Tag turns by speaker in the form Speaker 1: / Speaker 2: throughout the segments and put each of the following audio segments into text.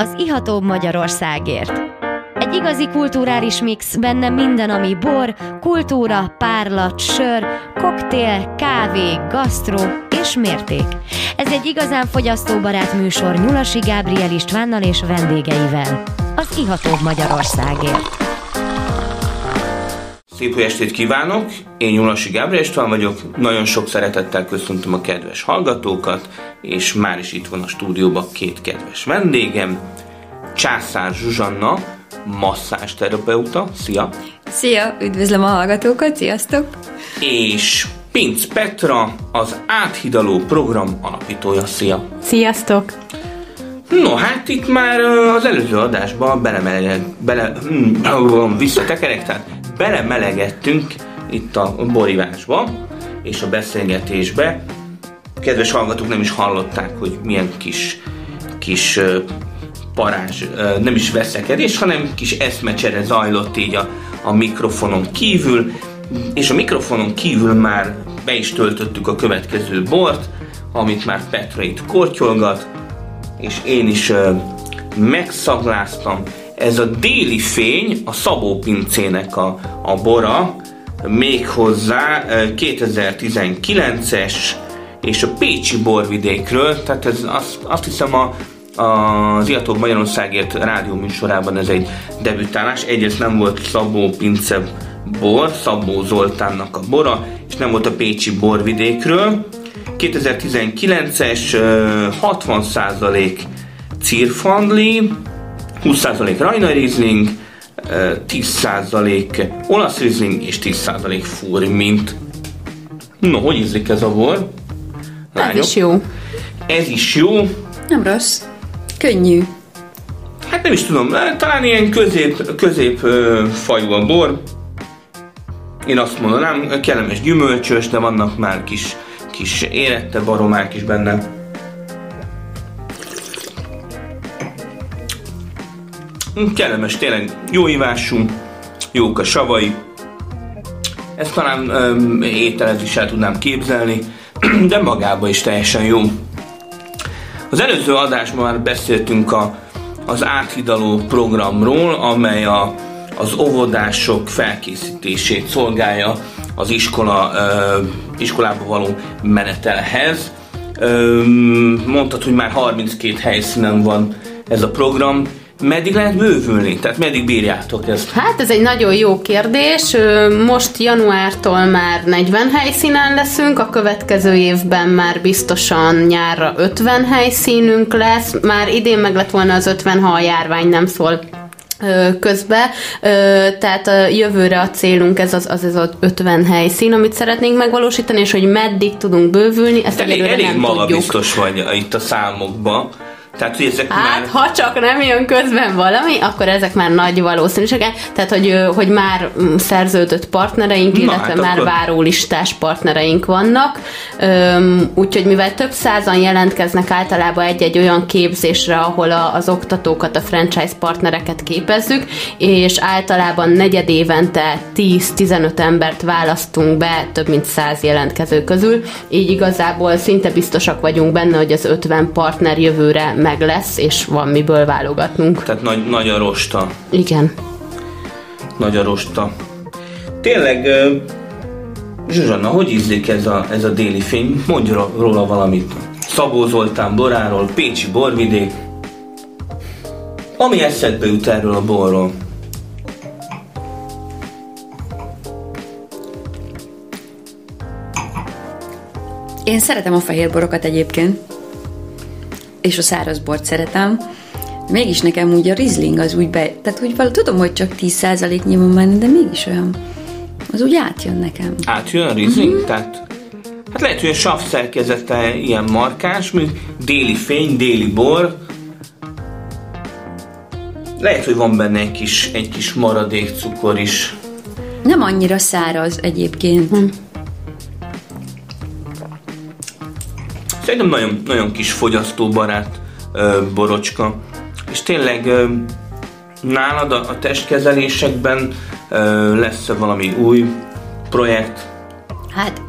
Speaker 1: az ihatóbb Magyarországért. Egy igazi kulturális mix, benne minden, ami bor, kultúra, párlat, sör, koktél, kávé, gasztró és mérték. Ez egy igazán fogyasztóbarát műsor Nyulasi Gábriel Istvánnal és vendégeivel. Az ihatóbb Magyarországért.
Speaker 2: Szép jó estét kívánok! Én Nyulasi Gábriel István vagyok, nagyon sok szeretettel köszöntöm a kedves hallgatókat, és már is itt van a stúdióban két kedves vendégem, Császár Zsuzsanna, masszásterapeuta, szia!
Speaker 3: Szia, üdvözlöm a hallgatókat, sziasztok!
Speaker 2: És Pinc Petra, az áthidaló program alapítója, szia!
Speaker 4: Sziasztok!
Speaker 2: No, hát itt már az előző adásban belemeleg, bele, hm, visszatekerek, tehát belemelegettünk itt a borívásba és a beszélgetésbe. Kedves hallgatók nem is hallották, hogy milyen kis, kis parázs, nem is veszekedés, hanem kis eszmecsere zajlott így a, a mikrofonon kívül, és a mikrofonon kívül már be is töltöttük a következő bort, amit már Petra itt kortyolgat, és én is megszagláztam. Ez a déli fény, a Szabó pincének a, a bora, méghozzá 2019-es, és a Pécsi borvidékről, tehát ez azt, azt hiszem a, az Iatók Magyarországért rádió műsorában ez egy debütálás. Egyrészt nem volt Szabó Pince bor, Szabó Zoltánnak a bora, és nem volt a Pécsi borvidékről. 2019-es 60% Cirfandli, 20% Rajna Riesling, 10% olasz Riesling és 10% Fúri mint. No, hogy ízlik ez a bor?
Speaker 4: Lányok? Ez is jó.
Speaker 2: Ez is jó.
Speaker 3: Nem rossz. Könnyű.
Speaker 2: Hát nem is tudom, talán ilyen közép, közép fajú a bor. Én azt mondanám, kellemes gyümölcsös, de vannak már kis, kis érette baromák is benne. Kellemes, tényleg jó ívású, jók a savai. Ezt talán um, is el tudnám képzelni, de magában is teljesen jó. Az előző adásban már beszéltünk a, az áthidaló programról, amely a, az óvodások felkészítését szolgálja az iskola, ö, iskolába való menetelhez. Ö, mondtad, hogy már 32 helyszínen van ez a program, Meddig lehet bővülni? Tehát meddig bírjátok ezt?
Speaker 4: Hát ez egy nagyon jó kérdés. Most januártól már 40 helyszínen leszünk, a következő évben már biztosan nyárra 50 helyszínünk lesz. Már idén meg lett volna az 50, ha a járvány nem szól közbe, tehát a jövőre a célunk ez az, az, ez az 50 helyszín, amit szeretnénk megvalósítani, és hogy meddig tudunk bővülni, ezt
Speaker 2: elég, elég nem magabiztos vagy itt a számokba, tehát, hogy ezek
Speaker 4: hát,
Speaker 2: már...
Speaker 4: ha csak nem jön közben valami, akkor ezek már nagy valószínűséggel. Tehát, hogy, hogy már mm, szerződött partnereink, Na, illetve hát már akkor... várólistás partnereink vannak. Úgyhogy mivel több százan jelentkeznek általában egy-egy olyan képzésre, ahol a, az oktatókat, a franchise partnereket képezzük, és általában negyed évente 10-15 embert választunk be több mint 100 jelentkező közül, így igazából szinte biztosak vagyunk benne, hogy az 50 partner jövőre meg lesz, és van miből válogatnunk.
Speaker 2: Tehát nagy, nagy a rosta.
Speaker 4: Igen.
Speaker 2: Nagy a rosta. Tényleg, Zsuzsanna, hogy ízlik ez a, ez a déli fény? Mondj róla valamit. Szabó Zoltán boráról, Pécsi borvidék. Ami eszedbe jut erről a borról?
Speaker 3: Én szeretem a fehér borokat egyébként és a száraz bort szeretem, mégis nekem úgy a Riesling az úgy be, tehát úgy val, tudom, hogy csak 10% nyilván benne, de mégis olyan, az úgy átjön nekem.
Speaker 2: Átjön a Riesling? Uh-huh. Tehát Hát lehet, hogy a sav szerkezete ilyen markás, mint déli fény, déli bor. Lehet, hogy van benne egy kis, egy kis maradék cukor is.
Speaker 3: Nem annyira száraz egyébként. Hm.
Speaker 2: Szerintem nagyon, nagyon kis fogyasztóbarát ö, borocska. És tényleg ö, nálad a, a testkezelésekben ö, lesz -e valami új projekt,
Speaker 3: Hát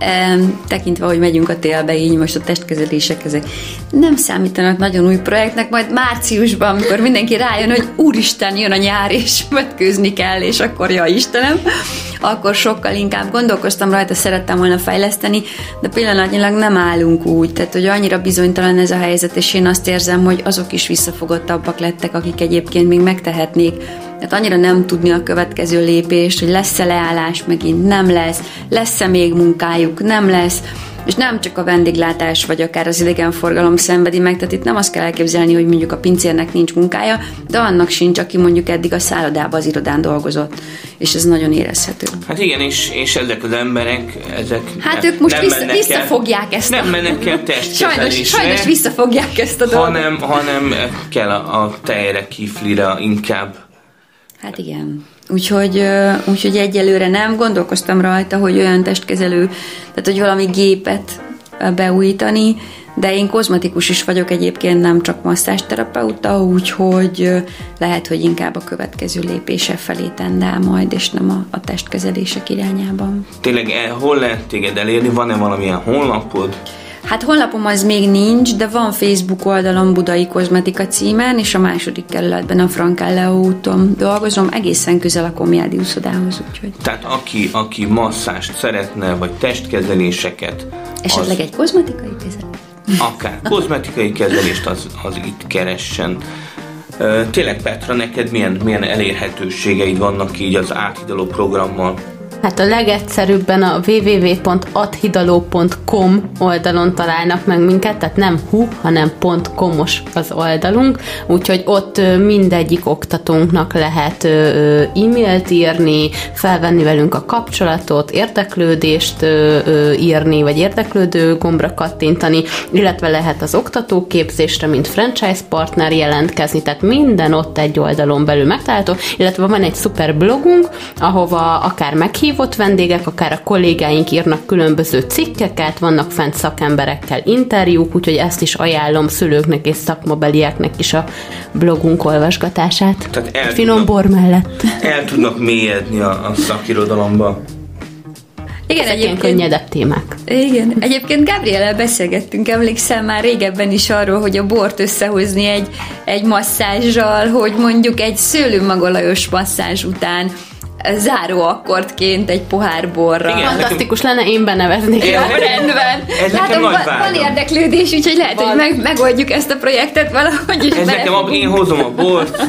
Speaker 3: tekintve, hogy megyünk a télbe, így most a testkezelések ezek nem számítanak nagyon új projektnek, majd márciusban, amikor mindenki rájön, hogy úristen, jön a nyár, és vetkőzni kell, és akkor ja Istenem, akkor sokkal inkább gondolkoztam rajta, szerettem volna fejleszteni, de pillanatnyilag nem állunk úgy, tehát hogy annyira bizonytalan ez a helyzet, és én azt érzem, hogy azok is visszafogottabbak lettek, akik egyébként még megtehetnék. Tehát annyira nem tudni a következő lépést, hogy lesz-e leállás, megint nem lesz, lesz-e még munkájuk, nem lesz, és nem csak a vendéglátás, vagy akár az idegenforgalom szenvedi meg, tehát itt nem azt kell elképzelni, hogy mondjuk a pincérnek nincs munkája, de annak sincs, aki mondjuk eddig a szállodában, az irodán dolgozott. És ez nagyon érezhető.
Speaker 2: Hát igen, és, és ezek az emberek, ezek
Speaker 3: Hát ők most vissza, visszafogják ezt
Speaker 2: Nem mennek el
Speaker 3: sajnos, sajnos visszafogják ezt a dolgot.
Speaker 2: Hanem, hanem kell a, a tejre, kiflira inkább
Speaker 3: Hát igen. Úgyhogy, úgyhogy egyelőre nem gondolkoztam rajta, hogy olyan testkezelő, tehát hogy valami gépet beújítani, de én kozmetikus is vagyok egyébként, nem csak masszásterapeuta, úgyhogy lehet, hogy inkább a következő lépése felé tendál majd, és nem a, a testkezelések irányában.
Speaker 2: Tényleg eh, hol lehet téged elérni? Van-e valamilyen honlapod?
Speaker 3: Hát honlapom az még nincs, de van Facebook oldalon Budai Kozmetika címen, és a második kerületben a Frankelle úton dolgozom, egészen közel a Komjádi úszodához, úgyhogy.
Speaker 2: Tehát aki, aki masszást szeretne, vagy testkezeléseket...
Speaker 3: Esetleg az... egy kozmetikai kezelés?
Speaker 2: Akár kozmetikai kezelést, az, az itt keressen. Tényleg Petra, neked milyen, milyen elérhetőségeid vannak így az áthidaló programmal?
Speaker 4: Hát a legegyszerűbben a www.athidaló.com oldalon találnak meg minket, tehát nem hu, hanem .comos az oldalunk, úgyhogy ott mindegyik oktatónknak lehet e-mailt írni, felvenni velünk a kapcsolatot, érdeklődést írni, vagy érdeklődő gombra kattintani, illetve lehet az oktatóképzésre, mint franchise partner jelentkezni, tehát minden ott egy oldalon belül megtalálható, illetve van egy szuper blogunk, ahova akár meghív meghívott vendégek, akár a kollégáink írnak különböző cikkeket, vannak fent szakemberekkel interjúk, úgyhogy ezt is ajánlom szülőknek és szakmabelieknek is a blogunk olvasgatását. Tehát el Finom tudnak, bor mellett.
Speaker 2: El tudnak mélyedni a, a szakirodalomba.
Speaker 4: Igen, Ezek egyébként könnyedebb témák.
Speaker 3: Igen. Egyébként Gabriela beszélgettünk, emlékszem már régebben is arról, hogy a bort összehozni egy, egy masszázsal, hogy mondjuk egy szőlőmagolajos masszázs után záró akkordként egy pohár borra.
Speaker 4: Igen, Fantasztikus nekem... lenne, én beneveznék.
Speaker 3: Jó, rendben. Ez Látom, van, van érdeklődés, úgyhogy lehet, van. hogy meg, megoldjuk ezt a projektet valahogy is.
Speaker 2: Ez nekem, én hozom a bort,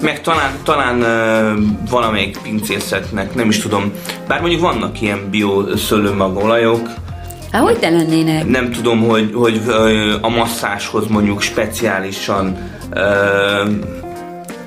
Speaker 2: meg talán, talán uh, valamelyik pincészetnek, nem is tudom, bár mondjuk vannak ilyen bio szőlőmagolajok,
Speaker 3: Há, hogy te lennének?
Speaker 2: Nem tudom, hogy, hogy a masszáshoz mondjuk speciálisan uh,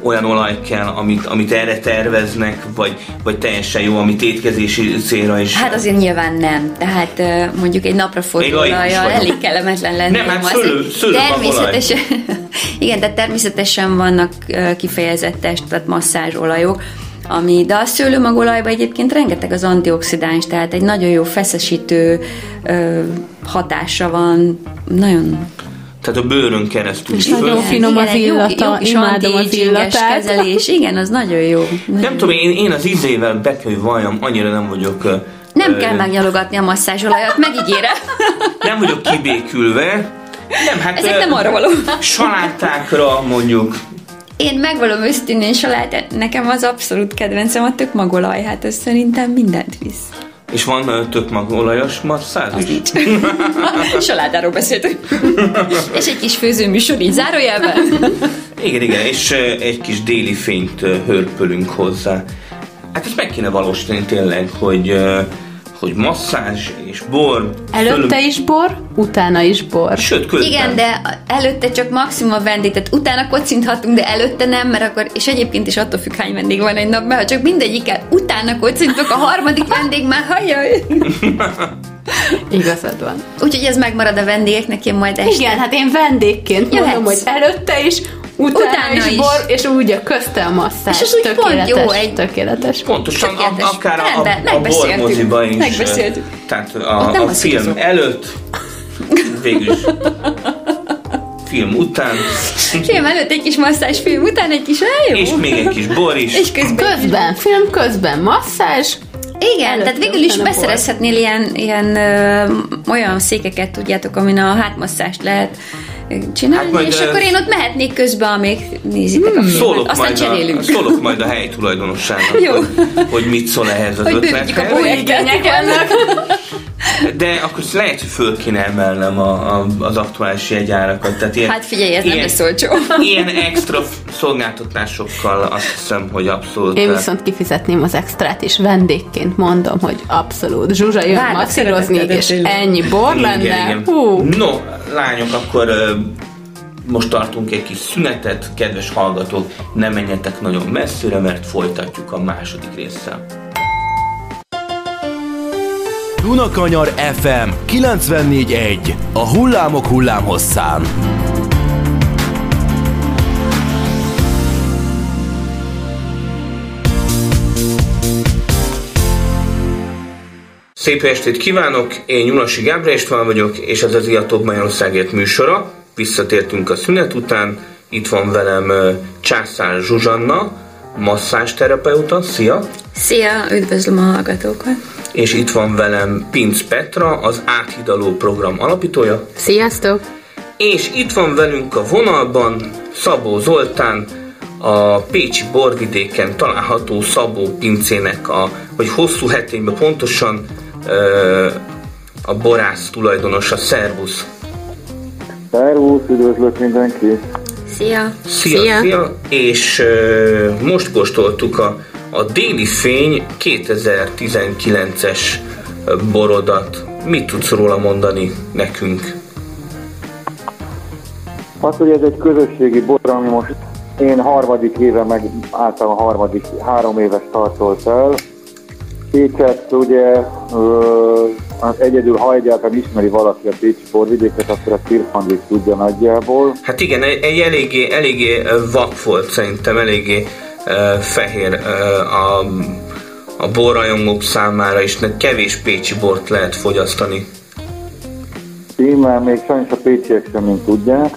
Speaker 2: olyan olaj kell, amit, amit erre terveznek, vagy, vagy teljesen jó, amit étkezési célra is.
Speaker 3: Hát azért nyilván nem. Tehát mondjuk egy napra forró olajjal elég kellemetlen lenne.
Speaker 2: Nem, hát szőlő, szőlő
Speaker 3: természetesen, igen, tehát természetesen vannak kifejezett test, tehát masszázsolajok, ami, de a szőlőmagolajban egyébként rengeteg az antioxidáns, tehát egy nagyon jó feszesítő ö, hatása van, nagyon
Speaker 2: tehát a bőrön keresztül
Speaker 4: és is nagyon finom az illata, imádom az illatát.
Speaker 3: kezelés, igen, az nagyon jó.
Speaker 2: Nagyon nem tudom, én, én az ízével be kell, hogy valljam, annyira nem vagyok...
Speaker 3: Nem uh, kell megnyalogatni a masszázsolajat, megígérem.
Speaker 2: Nem vagyok kibékülve. Nem, hát...
Speaker 3: Ezek nem arra való.
Speaker 2: Salátákra mondjuk
Speaker 3: én megvalom őszintén salátát, nekem az abszolút kedvencem a tök magolaj, hát ez szerintem mindent visz.
Speaker 2: És van tök magolajos masszáz
Speaker 3: Az nincs. Saládáról beszéltünk. és egy kis főzőműsor így zárójelben.
Speaker 2: igen, igen, és uh, egy kis déli fényt uh, hörpölünk hozzá. Hát ezt meg kéne valósítani tényleg, hogy uh, hogy masszázs és bor.
Speaker 4: Előtte is bor, utána is bor.
Speaker 2: Sőt, közben.
Speaker 3: Igen, de előtte csak maximum a vendég, tehát utána kocinthatunk, de előtte nem, mert akkor, és egyébként is attól függ, hány vendég van egy nap, mert ha csak mindegyikkel utána kocintok, a harmadik vendég már hajjaj.
Speaker 4: Igazad van.
Speaker 3: Úgyhogy ez megmarad a vendégeknek, én majd este.
Speaker 4: Igen, hát én vendégként Jöhetsz. mondom, hogy előtte is, utána, utána is, is bor, és úgy a közte a masszás. És az úgy tökéletes, pont jó, egy... tökéletes.
Speaker 2: Pontosan, tökéletes. A, akár a, a, a bormoziba is.
Speaker 3: Megbeszéltük.
Speaker 2: Tehát a, a film előtt, végül is film után.
Speaker 3: Film előtt egy kis masszázs, film után egy kis jó.
Speaker 2: És még egy kis bor is.
Speaker 3: És közben,
Speaker 4: közben film közben masszázs,
Speaker 3: Igen, Előtt tehát végül is beszerezhetnél ilyen, ilyen ö, olyan székeket, tudjátok, amin a hátmasszást lehet csinálni, hát majd, és akkor én ott mehetnék közben, amíg nézitek hmm, a filmet, aztán cserélünk. A,
Speaker 2: szólok majd a helyi tulajdonossának, Jó. Hogy, hogy mit szól ehhez az hogy ötlethez. De akkor lehet, hogy föl kéne emelnem a, a, az aktuális jegyárakat. Tehát
Speaker 3: ilyen, hát figyelj, ez ilyen, nem lesz olcsó.
Speaker 2: Ilyen extra szolgáltatásokkal azt hiszem, hogy abszolút.
Speaker 4: Én viszont kifizetném az extrát, és vendégként mondom, hogy abszolút. Zsuzsa jön masszírozni, és ennyi bor lenne.
Speaker 2: No, lányok, akkor most tartunk egy kis szünetet, kedves hallgatók, ne menjetek nagyon messzire, mert folytatjuk a második résszel.
Speaker 5: Dunakanyar FM 94.1 A hullámok hullámhosszán.
Speaker 2: Szép estét kívánok, én Nyulasi Gábor István vagyok, és ez az Iatóbb Magyarországért műsora. Visszatértünk a szünet után, itt van velem Császár Zsuzsanna, masszásterapeuta, szia!
Speaker 3: Szia, üdvözlöm a hallgatókat!
Speaker 2: És itt van velem Pinc Petra, az Áthidaló program alapítója.
Speaker 4: Sziasztok!
Speaker 2: És itt van velünk a vonalban Szabó Zoltán, a Pécsi borvidéken található Szabó pincének, a, vagy hosszú hetényben pontosan a borász tulajdonosa. Szervusz!
Speaker 6: Szervusz, üdvözlök mindenkit!
Speaker 3: Szia!
Speaker 2: Szia! Szia! szia. És most kóstoltuk a, a Déli Fény 2019-es borodat. Mit tudsz róla mondani nekünk?
Speaker 6: Az, hogy ez egy közösségi bor, ami most én harmadik éve, meg általában harmadik, három éves tartolt el, Pécset ugye az egyedül, ha egyáltalán ismeri valaki a Pécsi borvidéket, akkor a Tirfandit tudja nagyjából.
Speaker 2: Hát igen, egy, eléggé, eléggé vak volt szerintem, eléggé uh, fehér uh, a, a borrajongók számára, és kevés pécsi bort lehet fogyasztani.
Speaker 6: Tímmel még sajnos a pécsiek sem mint tudják.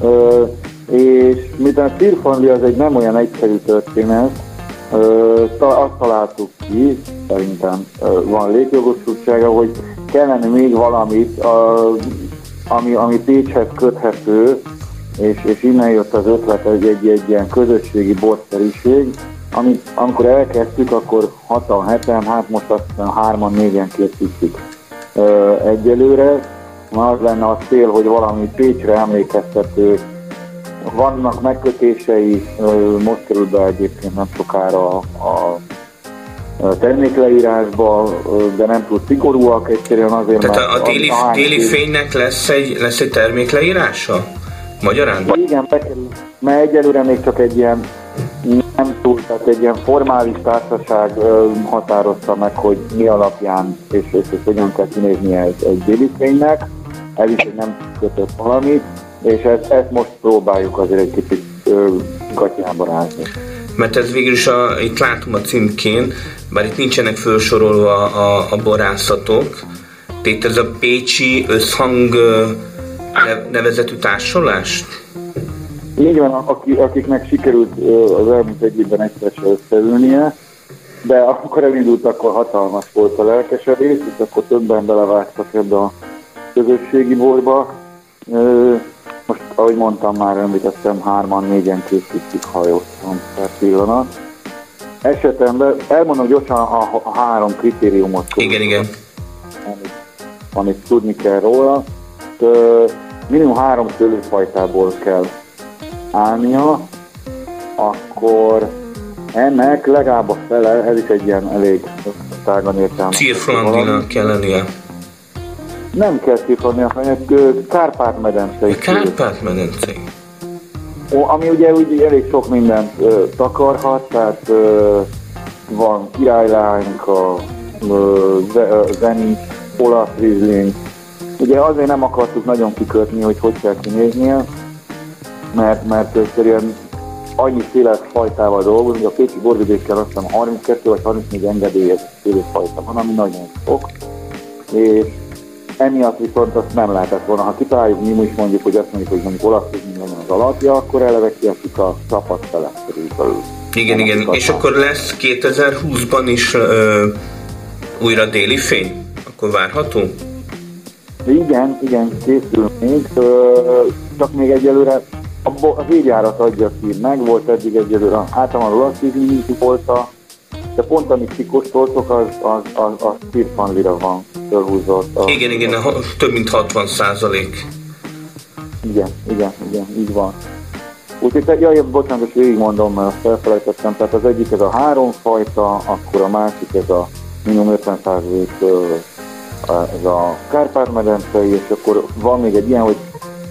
Speaker 6: Uh, és miután a Tirfandi az egy nem olyan egyszerű történet, azt találtuk ki, szerintem van létjogosultsága, hogy kellene még valamit, ami, ami Pécshez köthető, és, és innen jött az ötlet, egy, egy, egy ilyen közösségi borszeriség, amit amikor elkezdtük, akkor 6 heten, hát most azt hiszem 3 négyen készítjük egyelőre. Az lenne a cél, hogy valami Pécsre emlékeztető vannak megkötései, most kerül be egyébként nem sokára a termékleírásba, de nem túl szigorúak, egyszerűen azért,
Speaker 2: Tehát a, a téli, a téli fénynek lesz egy, lesz egy termékleírása? Magyarán?
Speaker 6: Igen, bekerül, mert egyelőre még csak egy ilyen nem túl, tehát egy ilyen formális társaság határozta meg, hogy mi alapján és, és, és hogyan kell kinézni egy, egy déli fénynek. Ez is egy nem kötött valamit és ezt, ezt most próbáljuk azért egy kicsit gatyába rázni.
Speaker 2: Mert ez végül is, a, itt látom a címkén, bár itt nincsenek felsorolva a, a borászatok, itt ez a Pécsi összhang nevezetű társulást?
Speaker 6: Így van, akiknek sikerült az elmúlt egy évben egyszer összeülnie, de akkor elindult, akkor hatalmas volt a lelkesedés, és akkor többen belevágtak ebbe a közösségi borba. Most, ahogy mondtam már, említettem, hárman, négyen készítjük hajóson per pillanat. Esetemben elmondom gyorsan a, a három kritériumot.
Speaker 2: Igen, igen.
Speaker 6: Amit, amit tudni kell róla. Minimum három szőlőfajtából kell állnia, akkor ennek legalább a fele, ez is egy ilyen elég tágan értelmes.
Speaker 2: Círflandinak kell lennie.
Speaker 6: Nem kell kifogni, hanem Kárpát-medencei.
Speaker 2: Kárpát-medencei.
Speaker 6: Ami ugye úgy elég sok mindent ö, takarhat, tehát ö, van királylányka, zeni, olasz rizling. Ugye azért nem akartuk nagyon kikötni, hogy hogy kell kinéznie, mert, mert egyszerűen annyi széles fajtával dolgozunk, a Pécsi borvidékkel azt hiszem 32 vagy 34 engedélyes fajta van, ami nagyon sok, és Emiatt viszont azt nem lehetett volna. Ha kitaláljuk, mi is mondjuk, hogy azt mondjuk, hogy mondjuk olasz legyen az alapja, akkor eleve kiesik a csapat fele körülbelül.
Speaker 2: Igen, igen, és akkor lesz 2020-ban is ö, újra déli fény? Akkor várható?
Speaker 6: Igen, igen, készül még, csak még egyelőre az évjárat adja ki, meg volt eddig egyelőre, általában relatív volt a, de pont amit kikóstoltok, az, az, az, az 10 lira van fölhúzott. A,
Speaker 2: igen, igen, a, több mint 60 százalék.
Speaker 6: Igen, igen, igen, így van. Úgyhogy, jaj, bocsánat, most végigmondom, mert azt felfelejtettem. Tehát az egyik ez a három fajta, akkor a másik ez a minimum 50% ez a Kárpát-medencei, és akkor van még egy ilyen, hogy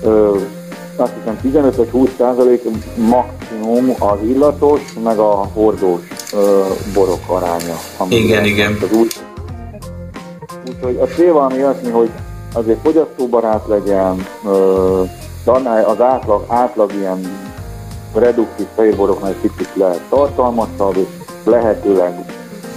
Speaker 6: ö, azt hiszem 15 vagy 20 százalék maximum az illatos, meg a hordós ö, borok aránya.
Speaker 2: Igen, igen. Az.
Speaker 6: Úgyhogy a cél valami olyasmi, hogy azért fogyasztóbarát legyen, ö, az átlag, átlag ilyen reduktív fejboroknál egy kicsit lehet tartalmasabb, és lehetőleg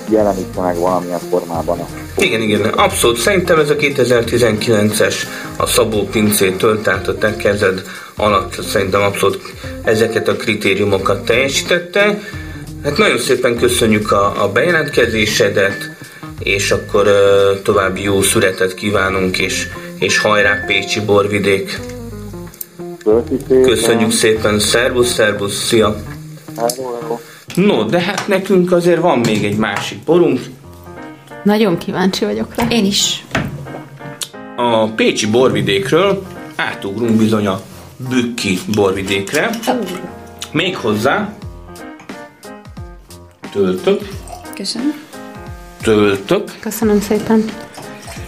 Speaker 6: jelenítse meg valamilyen formában a
Speaker 2: igen, igen, abszolút. Szerintem ez a 2019-es a Szabó pincétől, tehát a te kezed alatt szerintem abszolút ezeket a kritériumokat teljesítette. Hát nagyon szépen köszönjük a, a bejelentkezésedet, és akkor uh, további jó születet kívánunk, és, és hajrá Pécsi borvidék! Köszönjük szépen, szervusz, szervusz, szia! No, de hát nekünk azért van még egy másik borunk.
Speaker 4: Nagyon kíváncsi vagyok rá.
Speaker 3: Én is.
Speaker 2: A Pécsi borvidékről átugrunk bizony a Bükki borvidékre. Még hozzá töltök.
Speaker 3: Köszönöm.
Speaker 2: Töltök.
Speaker 4: Köszönöm szépen.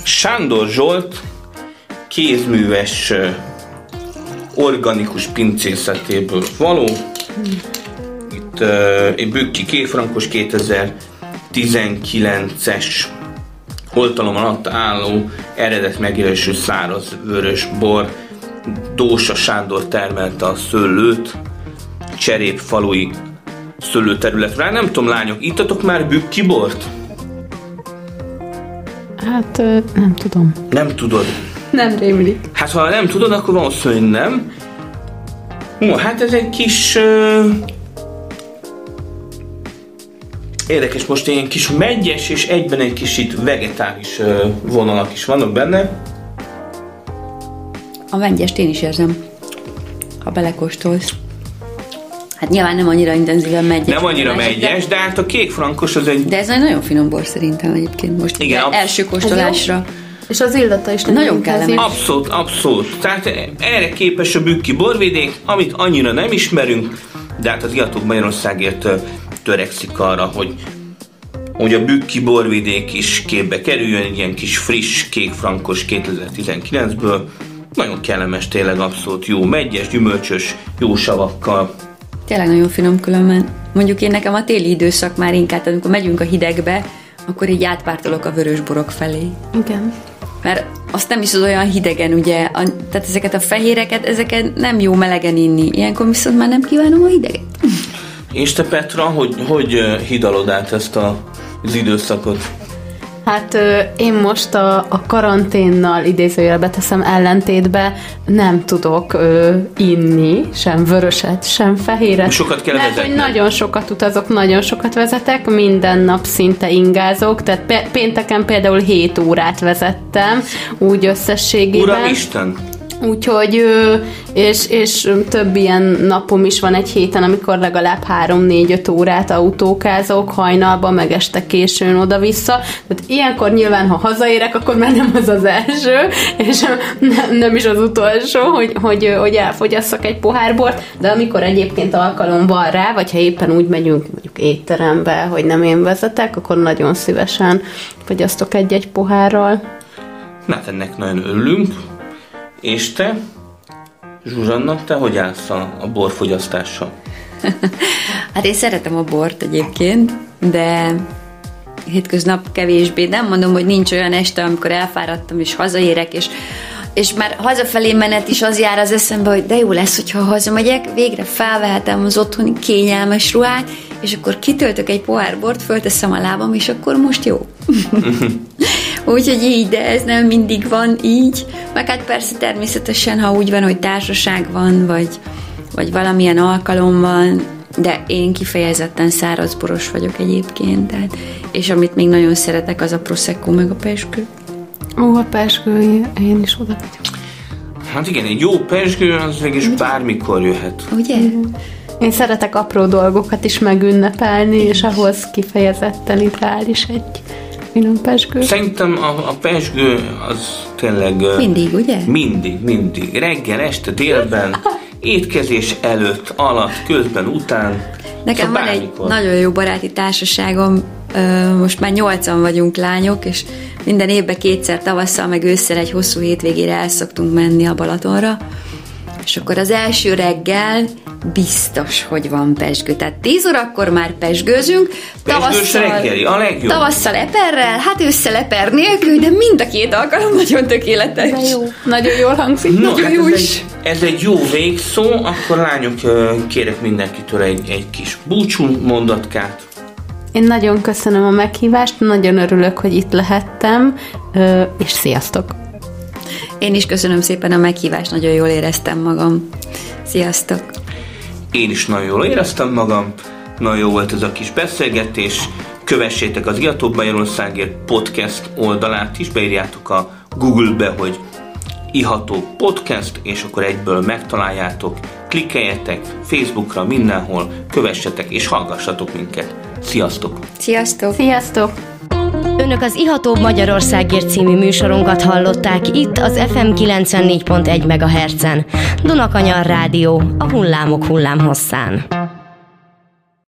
Speaker 2: Sándor Zsolt kézműves organikus pincészetéből való. Itt uh, egy bükki kéfrankos 2019-es oltalom alatt álló eredet megjelölésű száraz vörös bor. Dósa Sándor termelte a szőlőt Cserép falui szőlőterületre. Nem tudom, lányok, ittatok már bükki bort?
Speaker 4: Hát nem tudom.
Speaker 2: Nem tudod?
Speaker 4: Nem rémlik.
Speaker 2: Hát ha nem tudod, akkor valószínűleg nem. No, hát ez egy kis... Uh, érdekes, most ilyen kis megyes és egyben egy kis itt vegetális uh, vonalak is vannak benne.
Speaker 3: A mengyest én is érzem, ha belekóstolsz. Hát nyilván nem annyira intenzíven megyes.
Speaker 2: Nem annyira megyes, de hát a kék frankos az egy...
Speaker 3: De ez egy nagyon finom bor szerintem egyébként most. Igen, absz- első kóstolásra.
Speaker 4: És az illata is nagyon, kellemes.
Speaker 2: Abszolút, abszolút. Tehát erre képes a bükki borvidék, amit annyira nem ismerünk, de hát az Iatok Magyarországért törekszik arra, hogy hogy a bükki borvidék is képbe kerüljön, egy ilyen kis friss, kékfrankos 2019-ből. Nagyon kellemes, tényleg abszolút jó, megyes, gyümölcsös, jó savakkal.
Speaker 3: Tényleg nagyon finom különben. Mondjuk én nekem a téli időszak már inkább, amikor megyünk a hidegbe, akkor így átpártolok a vörös borok felé.
Speaker 4: Igen
Speaker 3: mert azt nem is az olyan hidegen, ugye, a, tehát ezeket a fehéreket, ezeket nem jó melegen inni. Ilyenkor viszont már nem kívánom a hideget.
Speaker 2: És te Petra, hogy, hogy hidalod át ezt a, az időszakot?
Speaker 4: Hát én most a, a karanténnal idézőjelbe beteszem ellentétbe nem tudok ö, inni, sem vöröset, sem fehéret.
Speaker 2: Sokat kell
Speaker 4: Mert, hogy nagyon sokat utazok, nagyon sokat vezetek, minden nap szinte ingázok, tehát pe- pénteken például 7 órát vezettem, úgy összességében.
Speaker 2: Uramisten!
Speaker 4: Úgyhogy, és, és több ilyen napom is van egy héten, amikor legalább 3-4-5 órát autókázok hajnalban, meg este későn oda-vissza. Tehát ilyenkor nyilván, ha hazaérek, akkor már nem az az első, és nem, nem is az utolsó, hogy, hogy, hogy elfogyasszak egy pohár bort, de amikor egyébként alkalom van rá, vagy ha éppen úgy megyünk mondjuk étterembe, hogy nem én vezetek, akkor nagyon szívesen fogyasztok egy-egy pohárral.
Speaker 2: Na, ennek nagyon örülünk. És te, Zsuzsanna, te hogy állsz a, a borfogyasztással?
Speaker 3: hát én szeretem a bort egyébként, de hétköznap kevésbé. Nem mondom, hogy nincs olyan este, amikor elfáradtam és hazaérek, és és már hazafelé menet is az jár az eszembe, hogy de jó lesz, hogyha hazamegyek, végre felvehetem az otthoni kényelmes ruhát, és akkor kitöltök egy pohár bort, fölteszem a lábam, és akkor most jó. Úgyhogy így, de ez nem mindig van így. Meg hát persze természetesen, ha úgy van, hogy társaság van, vagy, vagy valamilyen alkalom van, de én kifejezetten szárazboros vagyok egyébként, tehát, és amit még nagyon szeretek, az a Prosecco meg a peskő.
Speaker 4: Ó, a peskő, én is oda vagyok.
Speaker 2: Hát igen, egy jó pesgő az is bármikor jöhet.
Speaker 3: Ugye?
Speaker 4: Én szeretek apró dolgokat is megünnepelni, és ahhoz kifejezetten ideális egy finom pesgő.
Speaker 2: Szerintem a, a pesgő az tényleg...
Speaker 3: Mindig, ugye?
Speaker 2: Mindig, mindig. Reggel, este, délben, étkezés előtt, alatt, közben, után.
Speaker 3: Nekem szóval van egy nagyon jó baráti társaságom, most már nyolcan vagyunk lányok, és minden évben kétszer tavasszal, meg ősszel egy hosszú hétvégére el szoktunk menni a Balatonra, és akkor az első reggel biztos, hogy van pesgő. Tehát 10 órakor már pesgőzünk.
Speaker 2: Tavasszal, reggeli, a legjobb.
Speaker 3: Tavasszal eperrel, hát össze eper nélkül, de mind a két alkalom nagyon tökéletes. De
Speaker 4: jó. Nagyon jól hangzik.
Speaker 2: No, nagyon hát jó ez, is. Egy, ez egy jó végszó, akkor lányok kérek mindenkitől egy, egy kis búcsú mondatkát.
Speaker 4: Én nagyon köszönöm a meghívást, nagyon örülök, hogy itt lehettem, és sziasztok!
Speaker 3: Én is köszönöm szépen a meghívást, nagyon jól éreztem magam. Sziasztok!
Speaker 2: Én is nagyon jól éreztem magam, nagyon jó volt ez a kis beszélgetés. Kövessétek az Iató Magyarországért podcast oldalát is, beírjátok a Google-be, hogy Iható Podcast, és akkor egyből megtaláljátok. Klikkeljetek Facebookra, mindenhol, kövessetek és hallgassatok minket. Sziasztok!
Speaker 3: Sziasztok!
Speaker 4: Sziasztok!
Speaker 1: Önök az Ihatóbb Magyarországért című műsorunkat hallották itt az FM 94.1 MHz-en. Dunakanyar Rádió, a hullámok hullámhosszán.